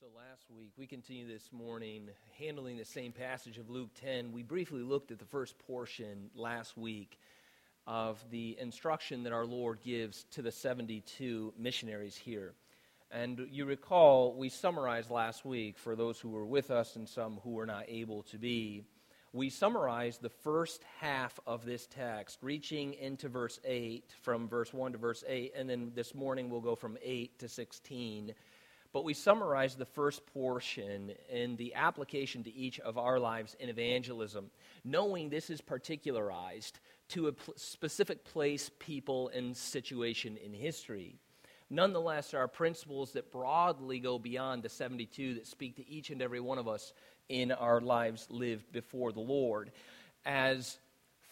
So last week, we continue this morning handling the same passage of Luke 10. We briefly looked at the first portion last week of the instruction that our Lord gives to the 72 missionaries here. And you recall, we summarized last week for those who were with us and some who were not able to be. We summarized the first half of this text, reaching into verse 8, from verse 1 to verse 8, and then this morning we'll go from 8 to 16 but we summarize the first portion in the application to each of our lives in evangelism, knowing this is particularized to a pl- specific place, people, and situation in history. Nonetheless, there are principles that broadly go beyond the 72 that speak to each and every one of us in our lives lived before the Lord as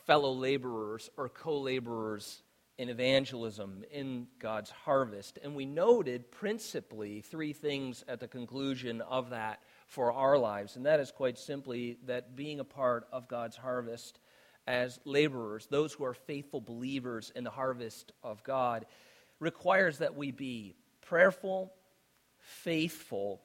fellow laborers or co laborers in evangelism, in God's harvest. And we noted principally three things at the conclusion of that for our lives. And that is quite simply that being a part of God's harvest as laborers, those who are faithful believers in the harvest of God, requires that we be prayerful, faithful,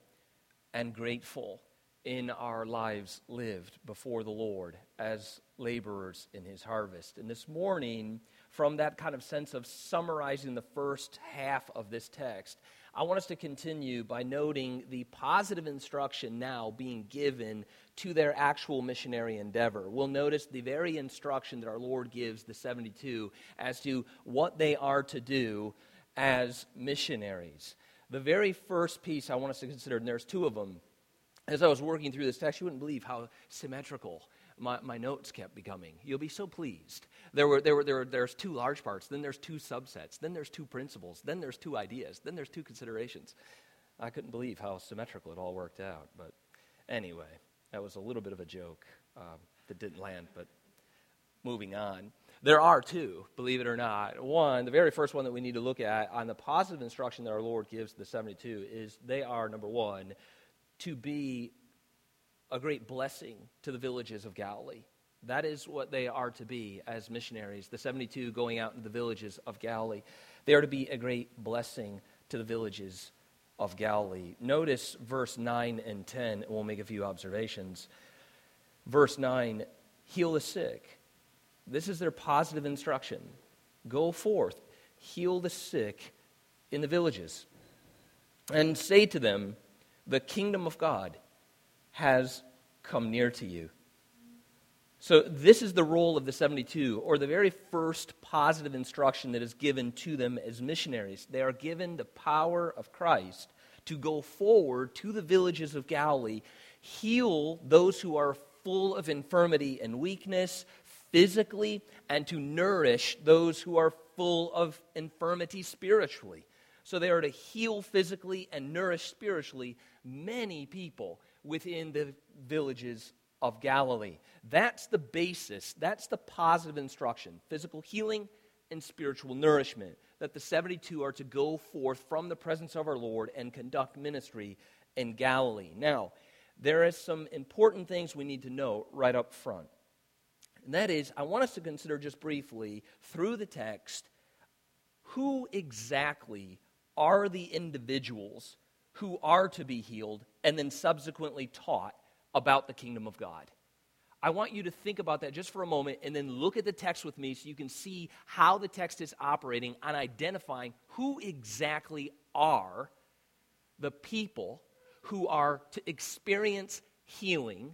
and grateful in our lives lived before the Lord as laborers in his harvest. And this morning, from that kind of sense of summarizing the first half of this text, I want us to continue by noting the positive instruction now being given to their actual missionary endeavor. We'll notice the very instruction that our Lord gives the 72 as to what they are to do as missionaries. The very first piece I want us to consider, and there's two of them, as I was working through this text, you wouldn't believe how symmetrical my, my notes kept becoming. You'll be so pleased. There were, there were, there were, there's two large parts, then there's two subsets, then there's two principles, then there's two ideas, then there's two considerations. I couldn't believe how symmetrical it all worked out. But anyway, that was a little bit of a joke um, that didn't land, but moving on. There are two, believe it or not. One, the very first one that we need to look at on the positive instruction that our Lord gives the 72 is they are, number one, to be a great blessing to the villages of Galilee. That is what they are to be as missionaries, the 72 going out into the villages of Galilee. They are to be a great blessing to the villages of Galilee. Notice verse 9 and 10, and we'll make a few observations. Verse 9 heal the sick. This is their positive instruction. Go forth, heal the sick in the villages, and say to them, The kingdom of God has come near to you. So, this is the role of the 72, or the very first positive instruction that is given to them as missionaries. They are given the power of Christ to go forward to the villages of Galilee, heal those who are full of infirmity and weakness physically, and to nourish those who are full of infirmity spiritually. So, they are to heal physically and nourish spiritually many people within the villages of Galilee. That's the basis, that's the positive instruction physical healing and spiritual nourishment. That the 72 are to go forth from the presence of our Lord and conduct ministry in Galilee. Now, there is some important things we need to know right up front. And that is, I want us to consider just briefly through the text who exactly are the individuals who are to be healed and then subsequently taught about the kingdom of God. I want you to think about that just for a moment and then look at the text with me so you can see how the text is operating on identifying who exactly are the people who are to experience healing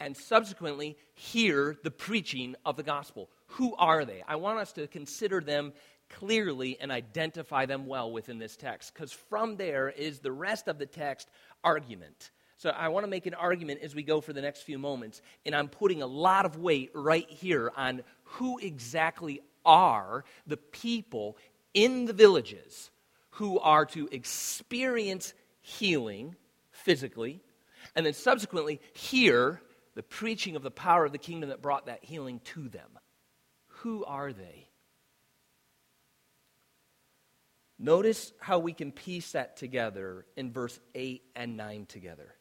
and subsequently hear the preaching of the gospel. Who are they? I want us to consider them clearly and identify them well within this text because from there is the rest of the text argument. So I want to make an argument as we go for the next few moments, and I'm putting a lot of weight right here on who exactly are the people in the villages who are to experience healing physically, and then subsequently hear the preaching of the power of the kingdom that brought that healing to them. Who are they? Notice how we can piece that together in verse 8 and 9 together.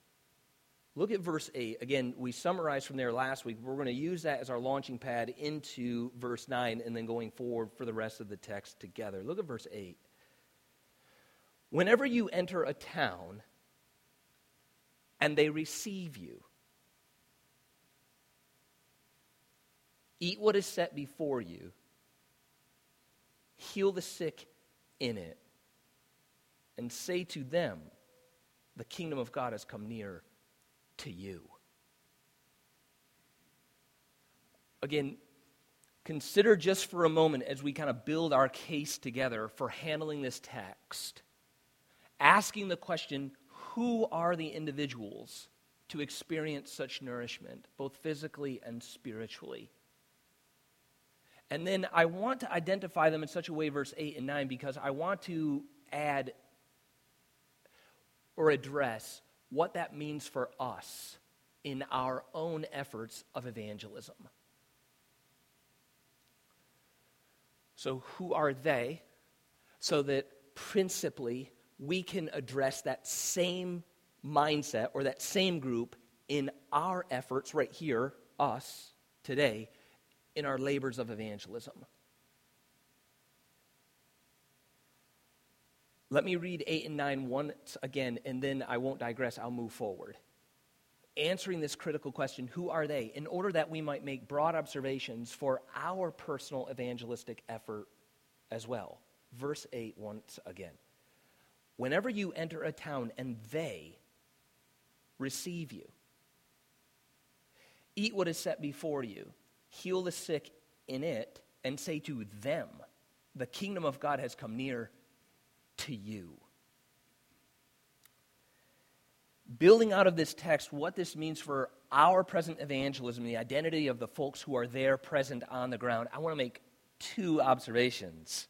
Look at verse 8. Again, we summarized from there last week. We're going to use that as our launching pad into verse 9 and then going forward for the rest of the text together. Look at verse 8. Whenever you enter a town and they receive you. Eat what is set before you, heal the sick in it, and say to them, The kingdom of God has come near to you. Again, consider just for a moment as we kind of build our case together for handling this text, asking the question who are the individuals to experience such nourishment, both physically and spiritually? And then I want to identify them in such a way, verse 8 and 9, because I want to add or address what that means for us in our own efforts of evangelism. So, who are they? So that principally we can address that same mindset or that same group in our efforts right here, us, today, in our labors of evangelism. Let me read 8 and 9 once again, and then I won't digress, I'll move forward. Answering this critical question, who are they, in order that we might make broad observations for our personal evangelistic effort as well. Verse 8 once again. Whenever you enter a town and they receive you, eat what is set before you, heal the sick in it, and say to them, The kingdom of God has come near to you. Building out of this text, what this means for our present evangelism, the identity of the folks who are there present on the ground, I want to make two observations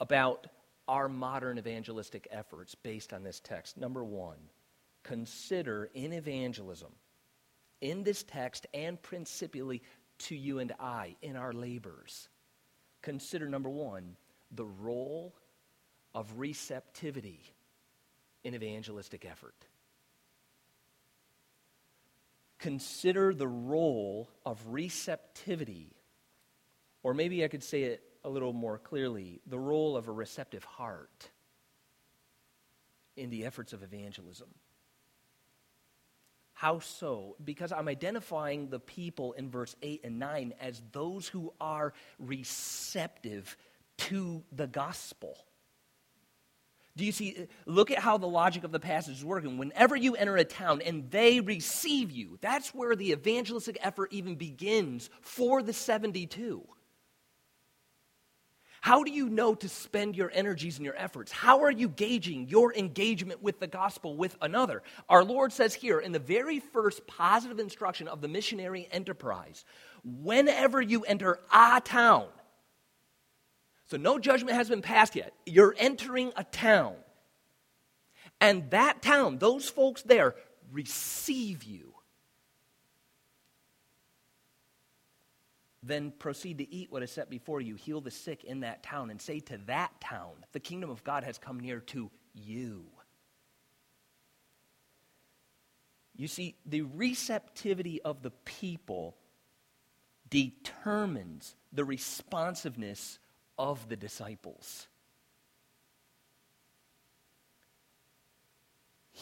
about our modern evangelistic efforts based on this text. Number one, consider in evangelism, in this text, and principally to you and I in our labors, consider number one, the role of receptivity in evangelistic effort. Consider the role of receptivity, or maybe I could say it a little more clearly the role of a receptive heart in the efforts of evangelism. How so? Because I'm identifying the people in verse 8 and 9 as those who are receptive to the gospel. Do you see? Look at how the logic of the passage is working. Whenever you enter a town and they receive you, that's where the evangelistic effort even begins for the 72. How do you know to spend your energies and your efforts? How are you gauging your engagement with the gospel with another? Our Lord says here in the very first positive instruction of the missionary enterprise whenever you enter a town, so no judgment has been passed yet, you're entering a town. And that town, those folks there, receive you then proceed to eat what is set before you, heal the sick in that town, and say to that town, The kingdom of God has come near to you. You see, the receptivity of the people determines the responsiveness of the disciples.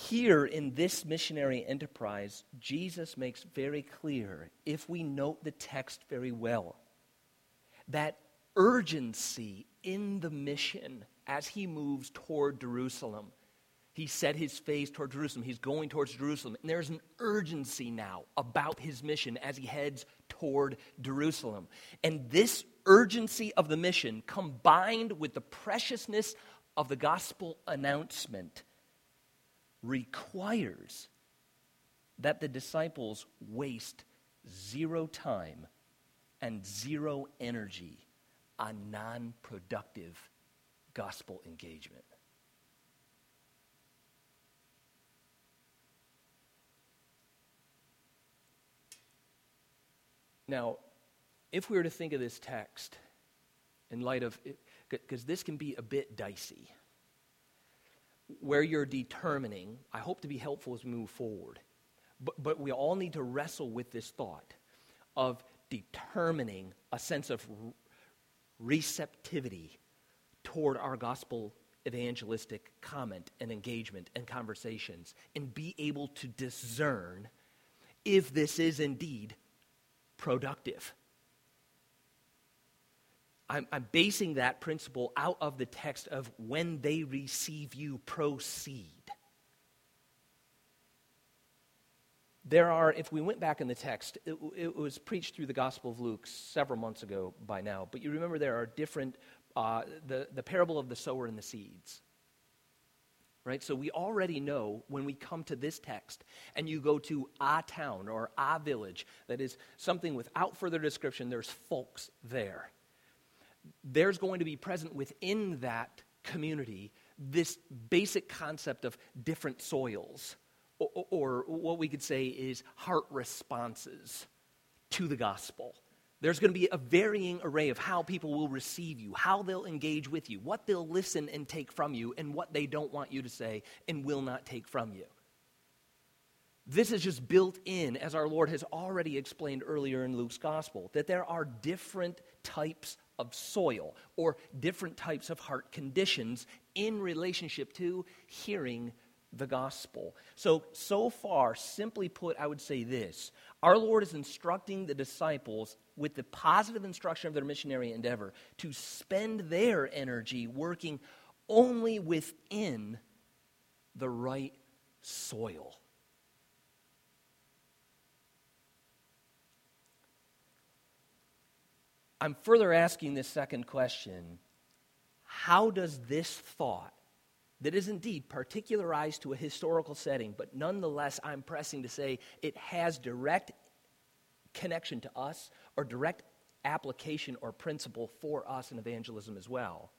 Here in this missionary enterprise, Jesus makes very clear, if we note the text very well, that urgency in the mission as he moves toward Jerusalem. He set his face toward Jerusalem. He's going towards Jerusalem. And there's an urgency now about his mission as he heads toward Jerusalem. And this urgency of the mission, combined with the preciousness of the gospel announcement, requires that the disciples waste zero time and zero energy on non productive gospel engagement. Now, if we were to think of this text in light of, because this can be a bit dicey where you're determining, I hope to be helpful as we move forward. But, but we all need to wrestle with this thought of determining a sense of receptivity toward our gospel evangelistic comment and engagement and conversations and be able to discern if this is indeed productive. I'm, I'm, basing that principle out of the text of when they receive you, proceed. There are, if we went back in the text, it, it, was preached through the Gospel of Luke several months ago by now, but you remember there are different, uh, the, the parable of the sower and the seeds. Right? So we already know when we come to this text and you go to a town or a village that is something without further description, there's folks there. There's going to be present within that community this basic concept of different soils or, or what we could say is heart responses to the gospel. There's going to be a varying array of how people will receive you, how they'll engage with you, what they'll listen and take from you, and what they don't want you to say and will not take from you. This is just built in, as our Lord has already explained earlier in Luke's gospel, that there are different types of soil or different types of heart conditions in relationship to hearing the gospel. So, so far, simply put, I would say this Our Lord is instructing the disciples with the positive instruction of their missionary endeavor to spend their energy working only within the right soil. I'm further asking this second question How does this thought that is indeed particularized to a historical setting, but nonetheless, I'm pressing to say it has direct connection to us or direct application or principle for us in evangelism as well.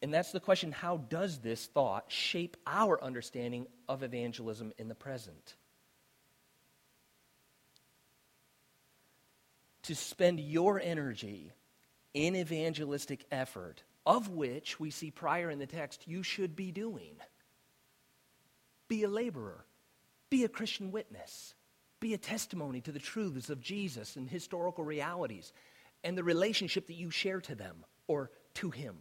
And that's the question how does this thought shape our understanding of evangelism in the present? To spend your energy in evangelistic effort of which we see prior in the text you should be doing. Be a laborer, be a Christian witness, be a testimony to the truths of Jesus and historical realities and the relationship that you share to them or to Him.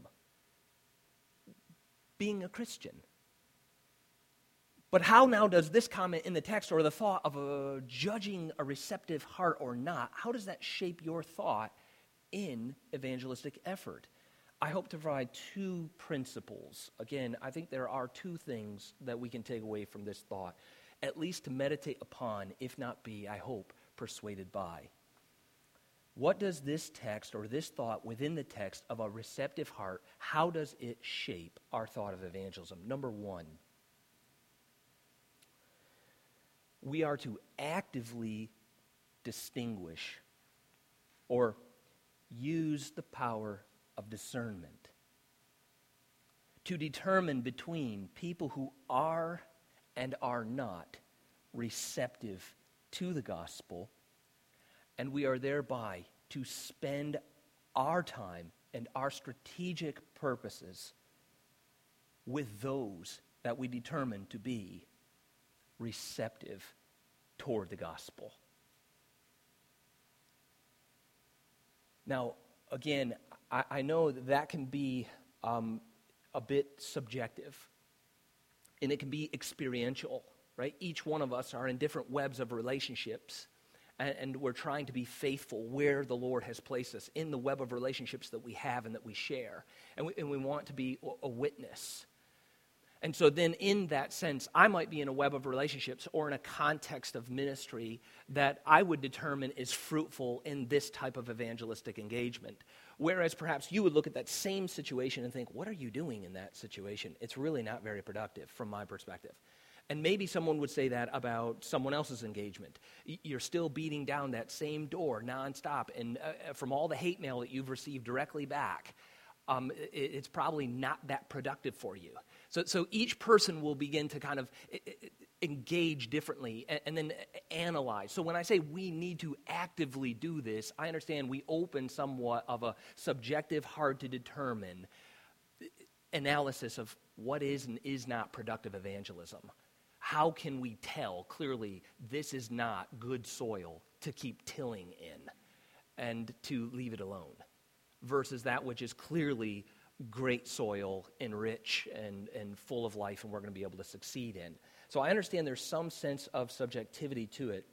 Being a Christian. But how now does this comment in the text or the thought of a judging a receptive heart or not, how does that shape your thought in evangelistic effort? I hope to provide two principles. Again, I think there are two things that we can take away from this thought, at least to meditate upon, if not be, I hope, persuaded by. What does this text or this thought within the text of a receptive heart, how does it shape our thought of evangelism? Number one, we are to actively distinguish or use the power of discernment to determine between people who are and are not receptive to the gospel, and we are thereby to spend our time and our strategic purposes with those that we determine to be receptive toward the gospel. Now, again, I, I know that, that can be um, a bit subjective and it can be experiential, right? Each one of us are in different webs of relationships. And, and we're trying to be faithful where the Lord has placed us in the web of relationships that we have and that we share. And we, and we want to be a witness and so, then in that sense, I might be in a web of relationships or in a context of ministry that I would determine is fruitful in this type of evangelistic engagement. Whereas perhaps you would look at that same situation and think, what are you doing in that situation? It's really not very productive from my perspective. And maybe someone would say that about someone else's engagement. You're still beating down that same door nonstop, and uh, from all the hate mail that you've received directly back, um, it's probably not that productive for you. So, so each person will begin to kind of eh, eh, eh, engage differently and, and, then analyze. So when I say we need to actively do this, I understand we open somewhat of a subjective, hard to determine analysis of what is and is not productive evangelism. How can we tell clearly this is not good soil to keep tilling in and to leave it alone versus that which is clearly great soil and rich and, and full of life, and we're going to be able to succeed in. So I understand there's some sense of subjectivity to it,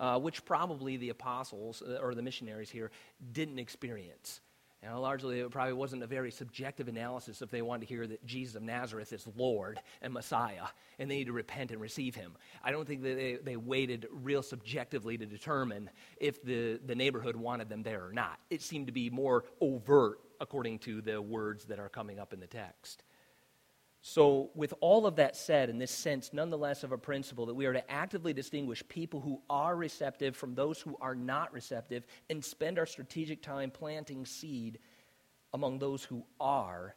uh, which probably the apostles uh, or the missionaries here didn't experience. Now, largely, it probably wasn't a very subjective analysis if they wanted to hear that Jesus of Nazareth is Lord and Messiah, and they need to repent and receive him. I don't think that they, they waited real subjectively to determine if the, the neighborhood wanted them there or not. It seemed to be more overt according to the words that are coming up in the text. So, with all of that said, in this sense, nonetheless, of a principle that we are to actively distinguish people who are receptive from those who are not receptive and spend our strategic time planting seed among those who are,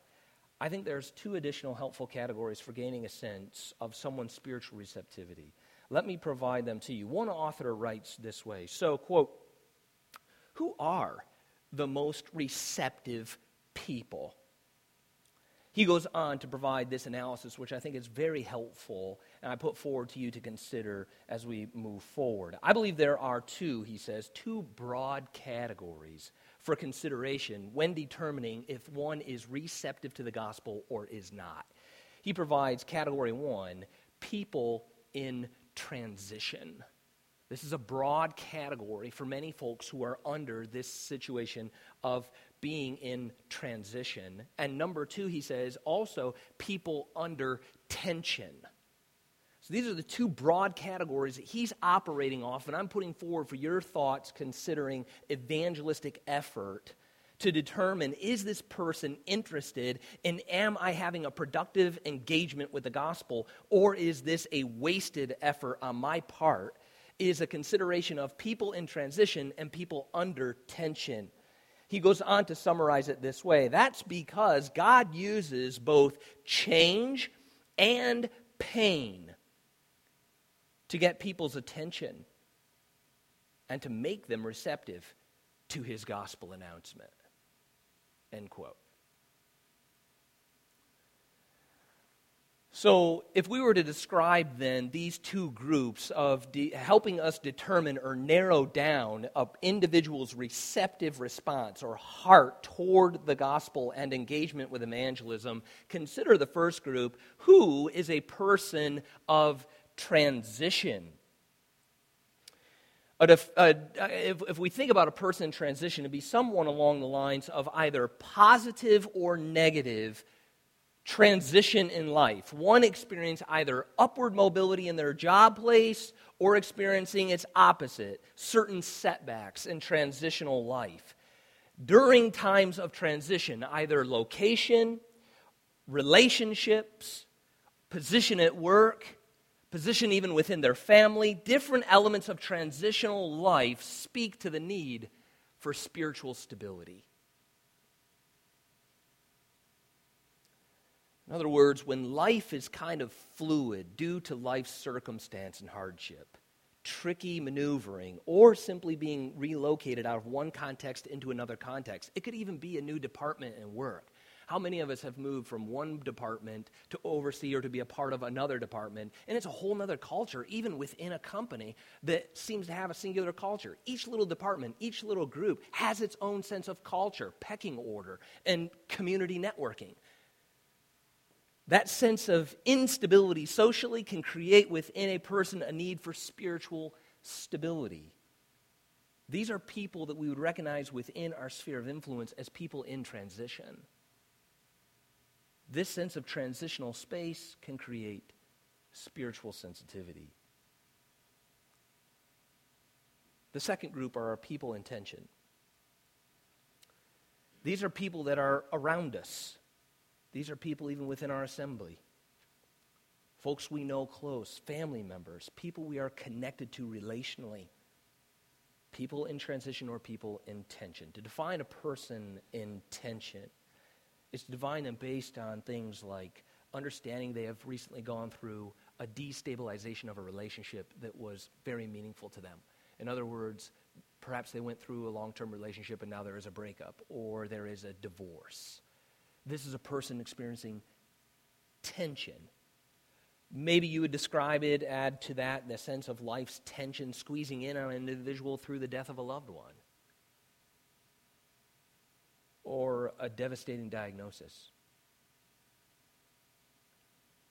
I think there's two additional helpful categories for gaining a sense of someone's spiritual receptivity. Let me provide them to you. One author writes this way So, quote, who are the most receptive people? He goes on to provide this analysis, which I think is very helpful, and I put forward to you to consider as we move forward. I believe there are two, he says, two broad categories for consideration when determining if one is receptive to the gospel or is not. He provides category one people in transition. This is a broad category for many folks who are under this situation of being in transition. And number two, he says, also people under tension. So these are the two broad categories that he's operating off, and I'm putting forward for your thoughts considering evangelistic effort to determine is this person interested and am I having a productive engagement with the gospel or is this a wasted effort on my part? Is a consideration of people in transition and people under tension. He goes on to summarize it this way that's because God uses both change and pain to get people's attention and to make them receptive to his gospel announcement. End quote. So, if we were to describe then these two groups of de- helping us determine or narrow down an individual's receptive response or heart toward the gospel and engagement with evangelism, consider the first group who is a person of transition. If, uh, if, if we think about a person in transition, it'd be someone along the lines of either positive or negative transition in life. One experience either upward mobility in their job place or experiencing its opposite, certain setbacks in transitional life. During times of transition, either location, relationships, position at work, position even within their family, different elements of transitional life speak to the need for spiritual stability. In other words, when life is kind of fluid due to life's circumstance and hardship, tricky maneuvering, or simply being relocated out of one context into another context, it could even be a new department and work. How many of us have moved from one department to oversee or to be a part of another department? And it's a whole other culture, even within a company that seems to have a singular culture. Each little department, each little group has its own sense of culture, pecking order, and community networking. That sense of instability socially can create within a person a need for spiritual stability. These are people that we would recognize within our sphere of influence as people in transition. This sense of transitional space can create spiritual sensitivity. The second group are our people in tension. These are people that are around us, these are people even within our assembly. Folks we know close, family members, people we are connected to relationally, people in transition or people in tension. To define a person in tension is to define them based on things like understanding they have recently gone through a destabilization of a relationship that was very meaningful to them. In other words, perhaps they went through a long term relationship and now there is a breakup or there is a divorce this is a person experiencing tension. Maybe you would describe it, add to that the sense of life's tension squeezing in on an individual through the death of a loved one. or a devastating diagnosis.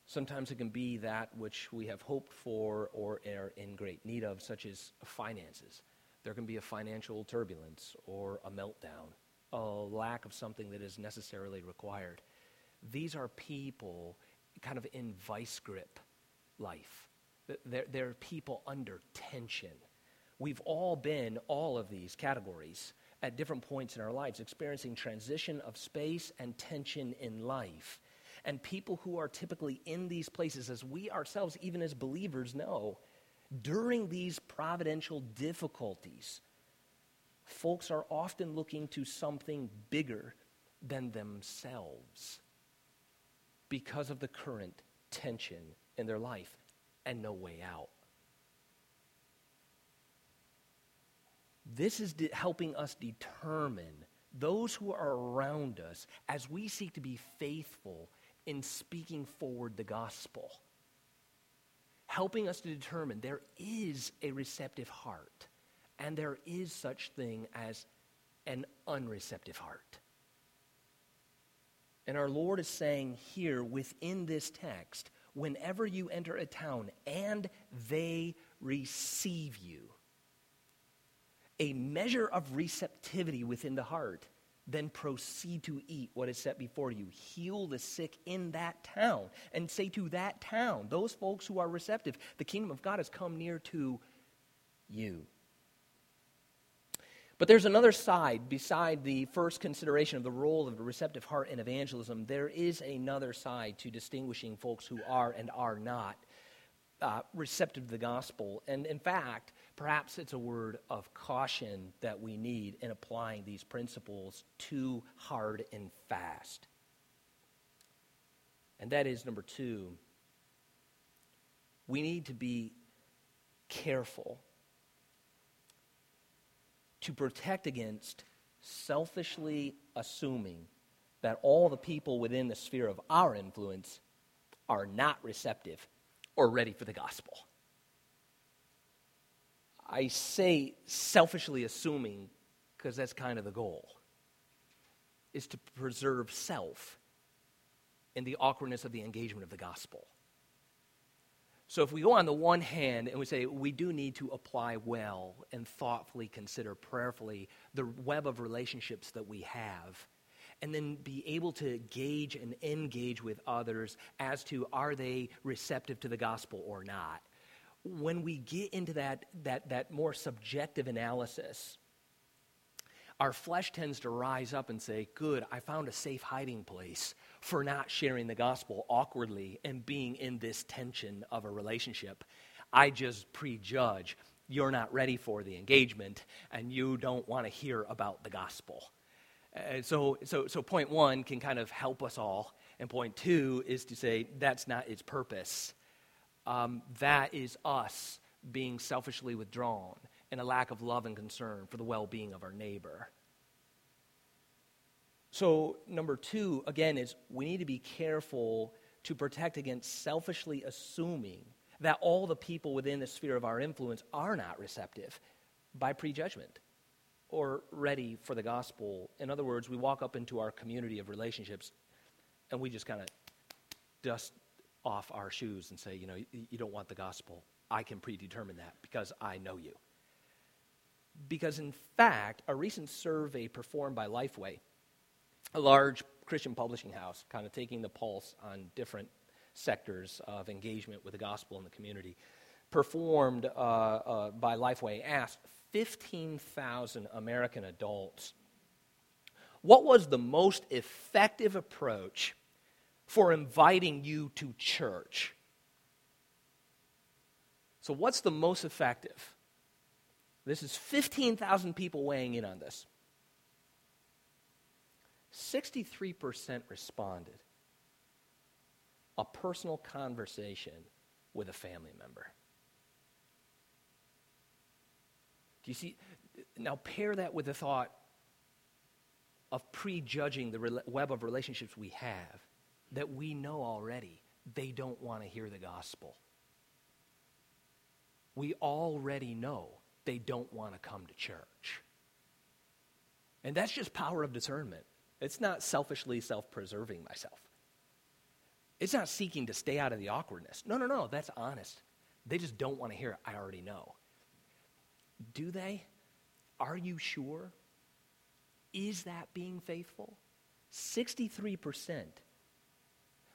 Sometimes it can be that which we have hoped for or are in great need of, such as finances. There can be a financial turbulence or a meltdown, a lack of something that is necessarily required. These are people kind of in vice grip life. They're, they're people under tension. We've all been all of these categories at different points in our lives, experiencing transition of space and tension in life and people who are typically in these places, as we ourselves, even as believers, know, during these providential difficulties, folks are often looking to something bigger than themselves because of the current tension in their life and no way out. This is de- helping us determine those who are around us as we seek to be faithful in speaking forward the gospel, helping us to determine there is a receptive heart and there is such thing as an unreceptive heart. And our Lord is saying here within this text, whenever you enter a town and they receive you, a measure of receptivity within the heart then proceed to eat what is set before you. Heal the sick in that town. And say to that town, those folks who are receptive, the kingdom of God has come near to you. But there's another side beside the first consideration of the role of the receptive heart in evangelism. There is another side to distinguishing folks who are and are not uh, receptive to the gospel. And in fact, perhaps it's a word of caution that we need in applying these principles too hard and fast. And that is number two, we need to be careful to protect against selfishly assuming that all the people within the sphere of our influence are not receptive or ready for the gospel. I say selfishly assuming because that's kind of the goal is to preserve self in the awkwardness of the engagement of the gospel. So, if we go on the one hand and we say we do need to apply well and thoughtfully consider prayerfully the web of relationships that we have, and then be able to gauge and engage with others as to are they receptive to the gospel or not. When we get into that, that, that more subjective analysis, our flesh tends to rise up and say, Good, I found a safe hiding place for not sharing the gospel awkwardly and being in this tension of a relationship. I just prejudge you're not ready for the engagement and you don't want to hear about the gospel. And so, so, so point one can kind of help us all, and point two is to say that's not its purpose. Um, that is us being selfishly withdrawn and a lack of love and concern for the well being of our neighbor. So, number two, again, is we need to be careful to protect against selfishly assuming that all the people within the sphere of our influence are not receptive by prejudgment or ready for the gospel. In other words, we walk up into our community of relationships and we just kind of dust off our shoes and say, you know, you don't want the gospel. I can predetermine that because I know you. Because, in fact, a recent survey performed by Lifeway, a large Christian publishing house, kind of taking the pulse on different sectors of engagement with the gospel in the community, performed uh, uh, by Lifeway asked 15,000 American adults what was the most effective approach for inviting you to church? So, what's the most effective? This is 15,000 people weighing in on this. 63% responded a personal conversation with a family member. Do you see? Now, pair that with the thought of prejudging the web of relationships we have that we know already they don't want to hear the gospel. We already know they don't want to come to church. And that's just power of discernment. It's not selfishly self preserving myself. It's not seeking to stay out of the awkwardness. No, no, no, that's honest. They just don't want to hear it. I already know. Do they? Are you sure? Is that being faithful? 63%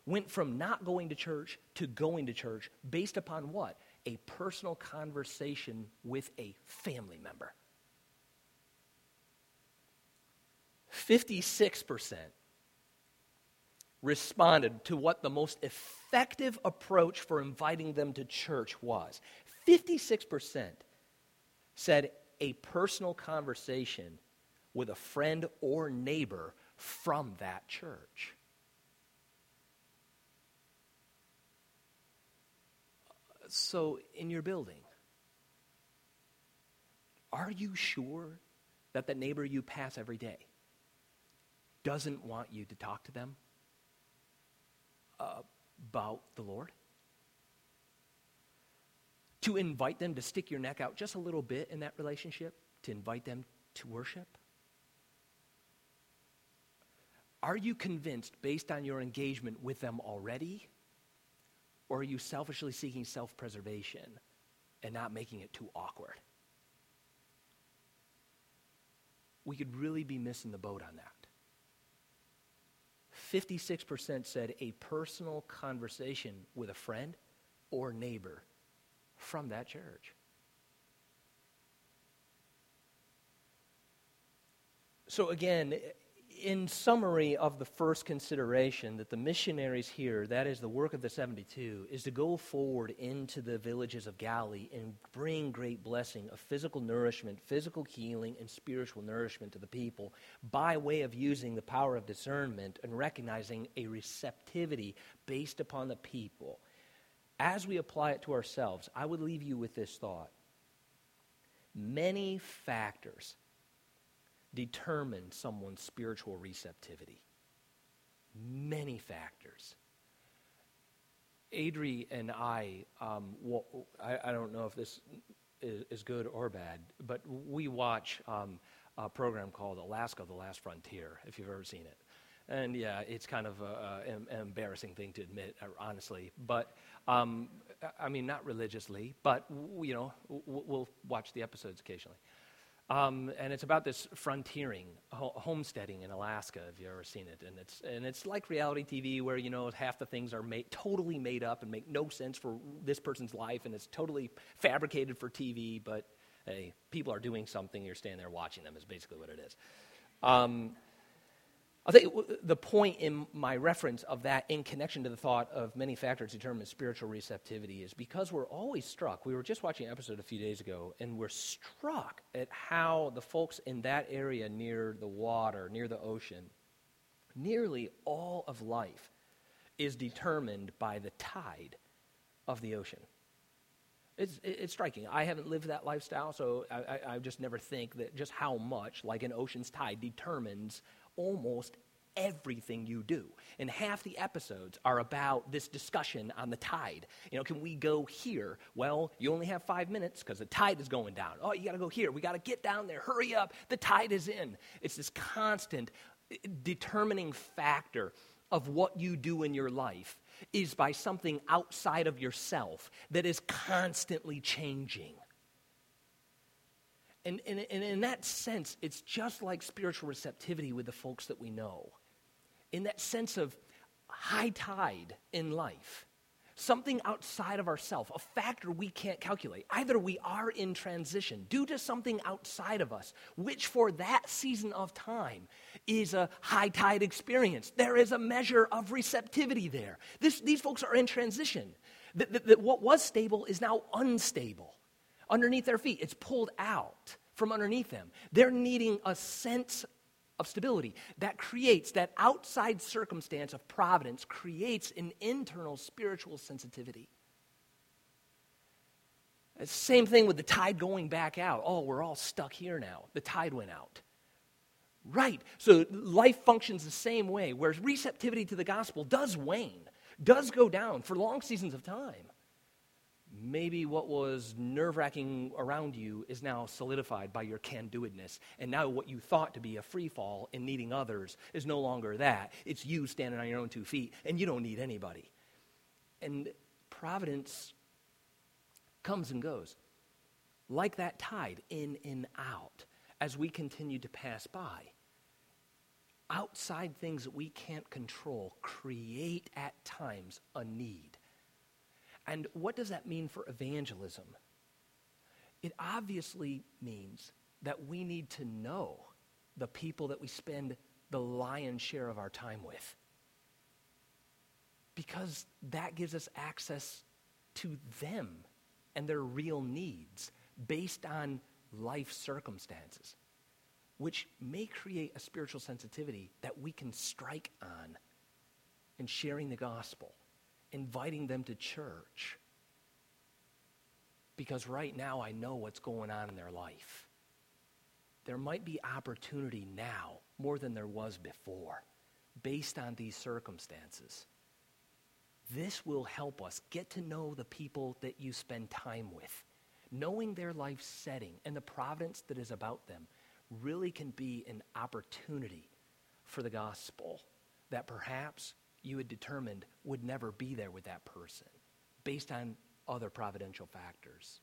went from not going to church to going to church based upon what? A personal conversation with a family member. 56% responded to what the most effective approach for inviting them to church was. 56% said a personal conversation with a friend or neighbor from that church. So, in your building, are you sure that the neighbor you pass every day doesn't want you to talk to them uh, about the Lord? To invite them to stick your neck out just a little bit in that relationship, to invite them to worship? Are you convinced, based on your engagement with them already, or are you selfishly seeking self preservation and not making it too awkward? We could really be missing the boat on that. 56% said a personal conversation with a friend or neighbor from that church. So, again, in summary of the first consideration, that the missionaries here, that is the work of the 72, is to go forward into the villages of Galilee and bring great blessing of physical nourishment, physical healing, and spiritual nourishment to the people by way of using the power of discernment and recognizing a receptivity based upon the people. As we apply it to ourselves, I would leave you with this thought. Many factors determine someone's spiritual receptivity? Many factors. Adri and I, um, well, I, I, don't know if this is, is, good or bad, but we watch um, a program called Alaska the Last Frontier, if you've ever seen it. And yeah, it's kind of an embarrassing thing to admit, uh, honestly. But um, I mean, not religiously, but you know, we'll watch the episodes occasionally. Um, and it's about this frontiering, ho- homesteading in Alaska. If you've ever seen it, and it's and it's like reality TV, where you know half the things are made totally made up and make no sense for this person's life, and it's totally fabricated for TV. But hey, people are doing something. You're standing there watching them. Is basically what it is. Um, I think the point in my reference of that, in connection to the thought of many factors determine spiritual receptivity, is because we're always struck. We were just watching an episode a few days ago, and we're struck at how the folks in that area near the water, near the ocean, nearly all of life is determined by the tide of the ocean. It's, it's striking. I haven't lived that lifestyle, so I, I, I just never think that just how much, like an ocean's tide, determines almost everything you do. And half the episodes are about this discussion on the tide. You know, can we go here? Well, you only have five minutes because the tide is going down. Oh, you got to go here. We got to get down there. Hurry up. The tide is in. It's this constant eh, determining factor of what you do in your life is by something outside of yourself that is constantly changing. And, and, and, in that sense, it's just like spiritual receptivity with the folks that we know. In that sense of high tide in life, something outside of ourselves, a factor we can't calculate. Either we are in transition due to something outside of us, which for that season of time is a high tide experience. There is a measure of receptivity there. This, these folks are in transition. That what was stable is now unstable underneath their feet. It's pulled out from underneath them. They're needing a sense of stability that creates, that outside circumstance of providence creates an internal spiritual sensitivity. Same thing with the tide going back out. Oh, we're all stuck here now. The tide went out. Right. So life functions the same way, whereas receptivity to the gospel does wane, does go down for long seasons of time Maybe what was nerve wracking around you is now solidified by your can do itness. And now what you thought to be a free fall in needing others is no longer that. It's you standing on your own two feet, and you don't need anybody. And providence comes and goes like that tide, in and out, as we continue to pass by. Outside things that we can't control create at times a need. And what does that mean for evangelism? It obviously means that we need to know the people that we spend the lion's share of our time with. Because that gives us access to them and their real needs based on life circumstances, which may create a spiritual sensitivity that we can strike on in sharing the gospel, inviting them to church. Because right now I know what's going on in their life. There might be opportunity now more than there was before based on these circumstances. This will help us get to know the people that you spend time with knowing their life setting and the providence that is about them really can be an opportunity for the gospel that perhaps you had determined would never be there with that person based on other providential factors.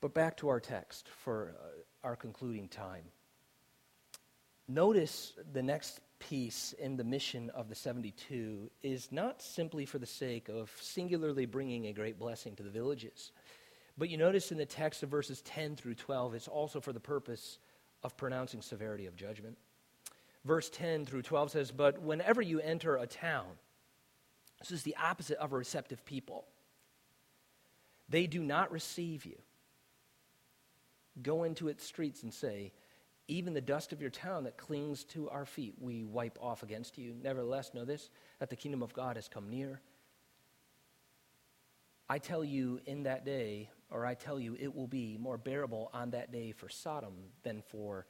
But back to our text for uh, our concluding time. Notice the next piece in the mission of the 72 is not simply for the sake of singularly bringing a great blessing to the villages. But you notice in the text of verses 10 through 12, it's also for the purpose of pronouncing severity of judgment. Verse 10 through 12 says, But whenever you enter a town, this is the opposite of a receptive people. They do not receive you. Go into its streets and say, even the dust of your town that clings to our feet, we wipe off against you. Nevertheless, know this that the kingdom of God has come near. I tell you in that day, or I tell you, it will be more bearable on that day for Sodom than for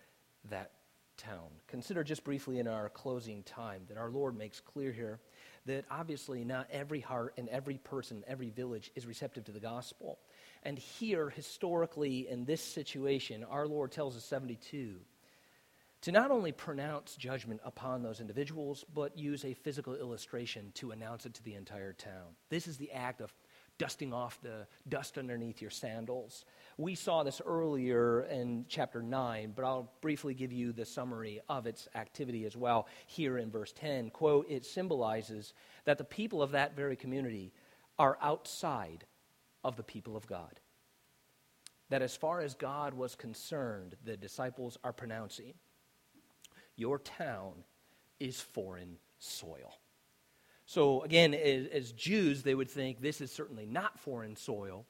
that town. Consider just briefly in our closing time that our Lord makes clear here that obviously not every heart and every person, every village is receptive to the gospel. And here, historically, in this situation, our Lord tells us 72 to not only pronounce judgment upon those individuals, but use a physical illustration to announce it to the entire town. This is the act of dusting off the dust underneath your sandals. We saw this earlier in chapter 9, but I'll briefly give you the summary of its activity as well here in verse 10. Quote, it symbolizes that the people of that very community are outside of the people of God. That as far as God was concerned, the disciples are pronouncing, Your town is foreign soil. So, again, as, as, Jews, they would think this is certainly not foreign soil.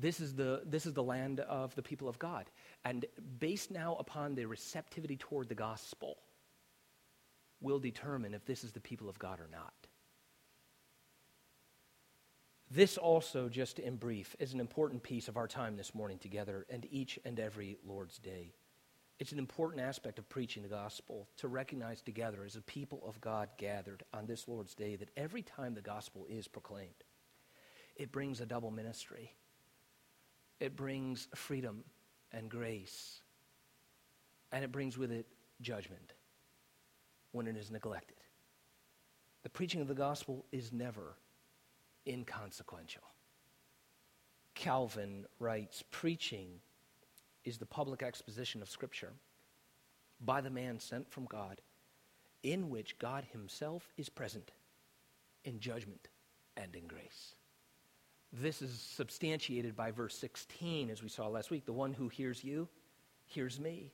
This is, the, this is the land of the people of God. And based now upon their receptivity toward the gospel, will determine if this is the people of God or not. This also, just in brief, is an important piece of our time this morning together and each and every Lord's Day. It's an important aspect of preaching the gospel to recognize together as a people of God gathered on this Lord's Day that every time the gospel is proclaimed, it brings a double ministry. It brings freedom and grace, and it brings with it judgment when it is neglected. The preaching of the gospel is never inconsequential. Calvin writes Preaching is the public exposition of Scripture by the man sent from God, in which God Himself is present in judgment and in grace. This is substantiated by verse 16, as we saw last week. The one who hears you hears me.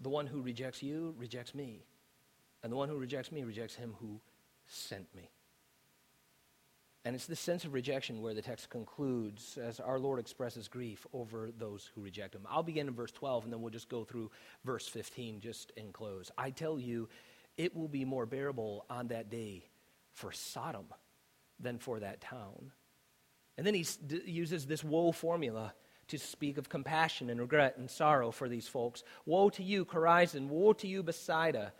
The one who rejects you rejects me. And the one who rejects me rejects him who sent me. And it's this sense of rejection where the text concludes as our Lord expresses grief over those who reject him. I'll begin in verse 12 and then we'll just go through verse 15 just in close. I tell you, it will be more bearable on that day for Sodom than for that town. And then he d- uses this woe formula to speak of compassion and regret and sorrow for these folks. Woe to you, Chorazin! Woe to you, Bethsaida!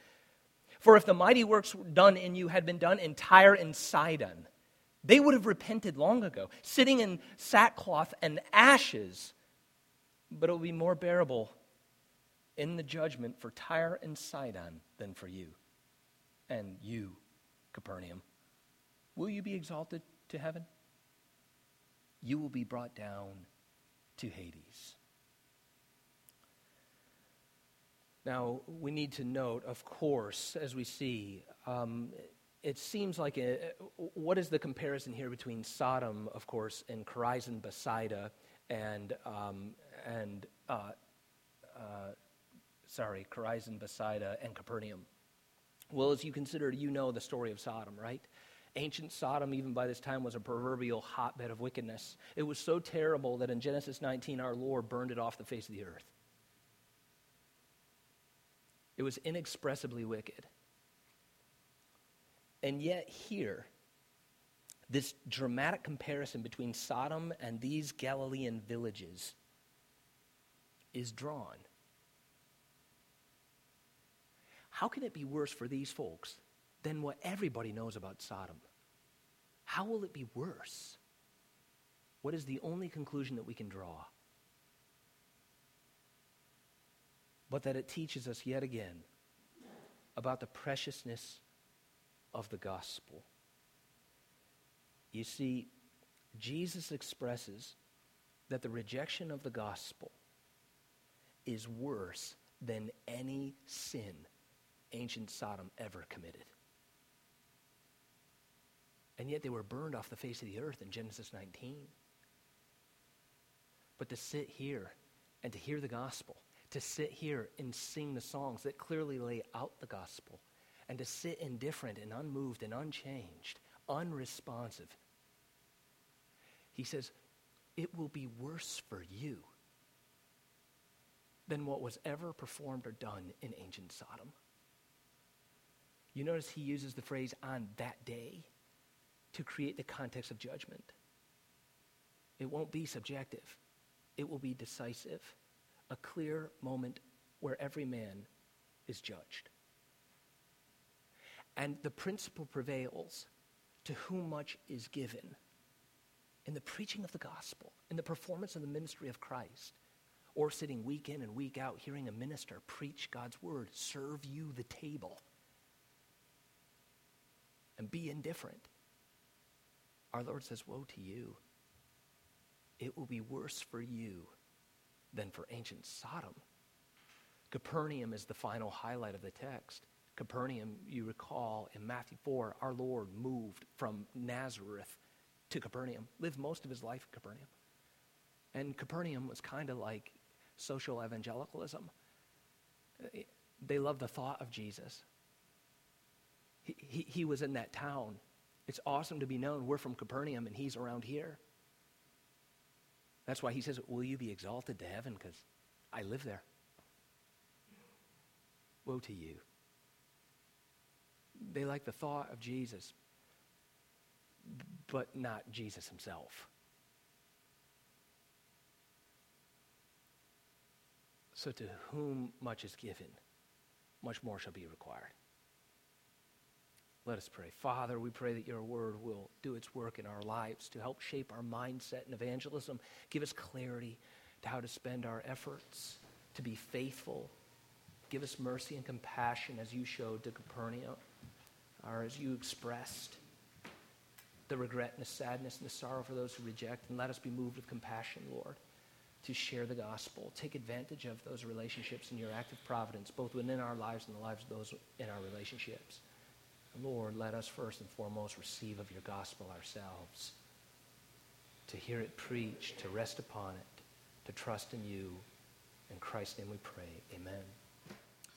For if the mighty works done in you had been done entire in Tyre and Sidon, they would have repented long ago, sitting in sackcloth and ashes. But it will be more bearable in the judgment for Tyre and Sidon than for you. And you, Capernaum, will you be exalted to heaven? You will be brought down to Hades. Now, we need to note, of course, as we see, um, it seems like a, what is the comparison here between Sodom, of course, and Chorazin, Bethsaida, and um, and uh, uh, sorry, Chorazin, Bethsaida, and Capernaum? Well, as you consider, you know the story of Sodom, right? Ancient Sodom, even by this time, was a proverbial hotbed of wickedness. It was so terrible that in Genesis 19, our Lord burned it off the face of the earth. It was inexpressibly wicked. And yet, here, this dramatic comparison between Sodom and these Galilean villages is drawn. How can it be worse for these folks than what everybody knows about Sodom? How will it be worse? What is the only conclusion that we can draw? But that it teaches us yet again about the preciousness of the gospel. You see, Jesus expresses that the rejection of the gospel is worse than any sin ancient Sodom ever committed. And yet they were burned off the face of the earth in Genesis 19. But to sit here and to hear the gospel, to sit here and sing the songs that clearly lay out the gospel, and to sit indifferent and unmoved and unchanged, unresponsive. He says, it will be worse for you than what was ever performed or done in ancient Sodom. You notice he uses the phrase on that day to create the context of judgment. It won't be subjective, it will be decisive, a clear moment where every man is judged. And the principle prevails to whom much is given. In the preaching of the gospel, in the performance of the ministry of Christ, or sitting week in and week out hearing a minister preach God's word, serve you the table, and be indifferent. Our Lord says, Woe to you. It will be worse for you than for ancient Sodom. Capernaum is the final highlight of the text. Capernaum, you recall in Matthew 4, our Lord moved from Nazareth to Capernaum, lived most of his life in Capernaum. And Capernaum was kind of like social evangelicalism. They loved the thought of Jesus. He, he, he was in that town. It's awesome to be known. We're from Capernaum and he's around here. That's why he says, Will you be exalted to heaven? Because I live there. Woe to you. They like the thought of Jesus, but not Jesus himself. So, to whom much is given, much more shall be required. Let us pray. Father, we pray that your word will do its work in our lives to help shape our mindset in evangelism. Give us clarity to how to spend our efforts, to be faithful. Give us mercy and compassion as you showed to Capernaum or as you expressed the regret and the sadness and the sorrow for those who reject. And let us be moved with compassion, Lord, to share the gospel. Take advantage of those relationships in your active providence, both within our lives and the lives of those in our relationships. Lord, let us first and foremost receive of your gospel ourselves, to hear it preached, to rest upon it, to trust in you. In Christ's name we pray. Amen.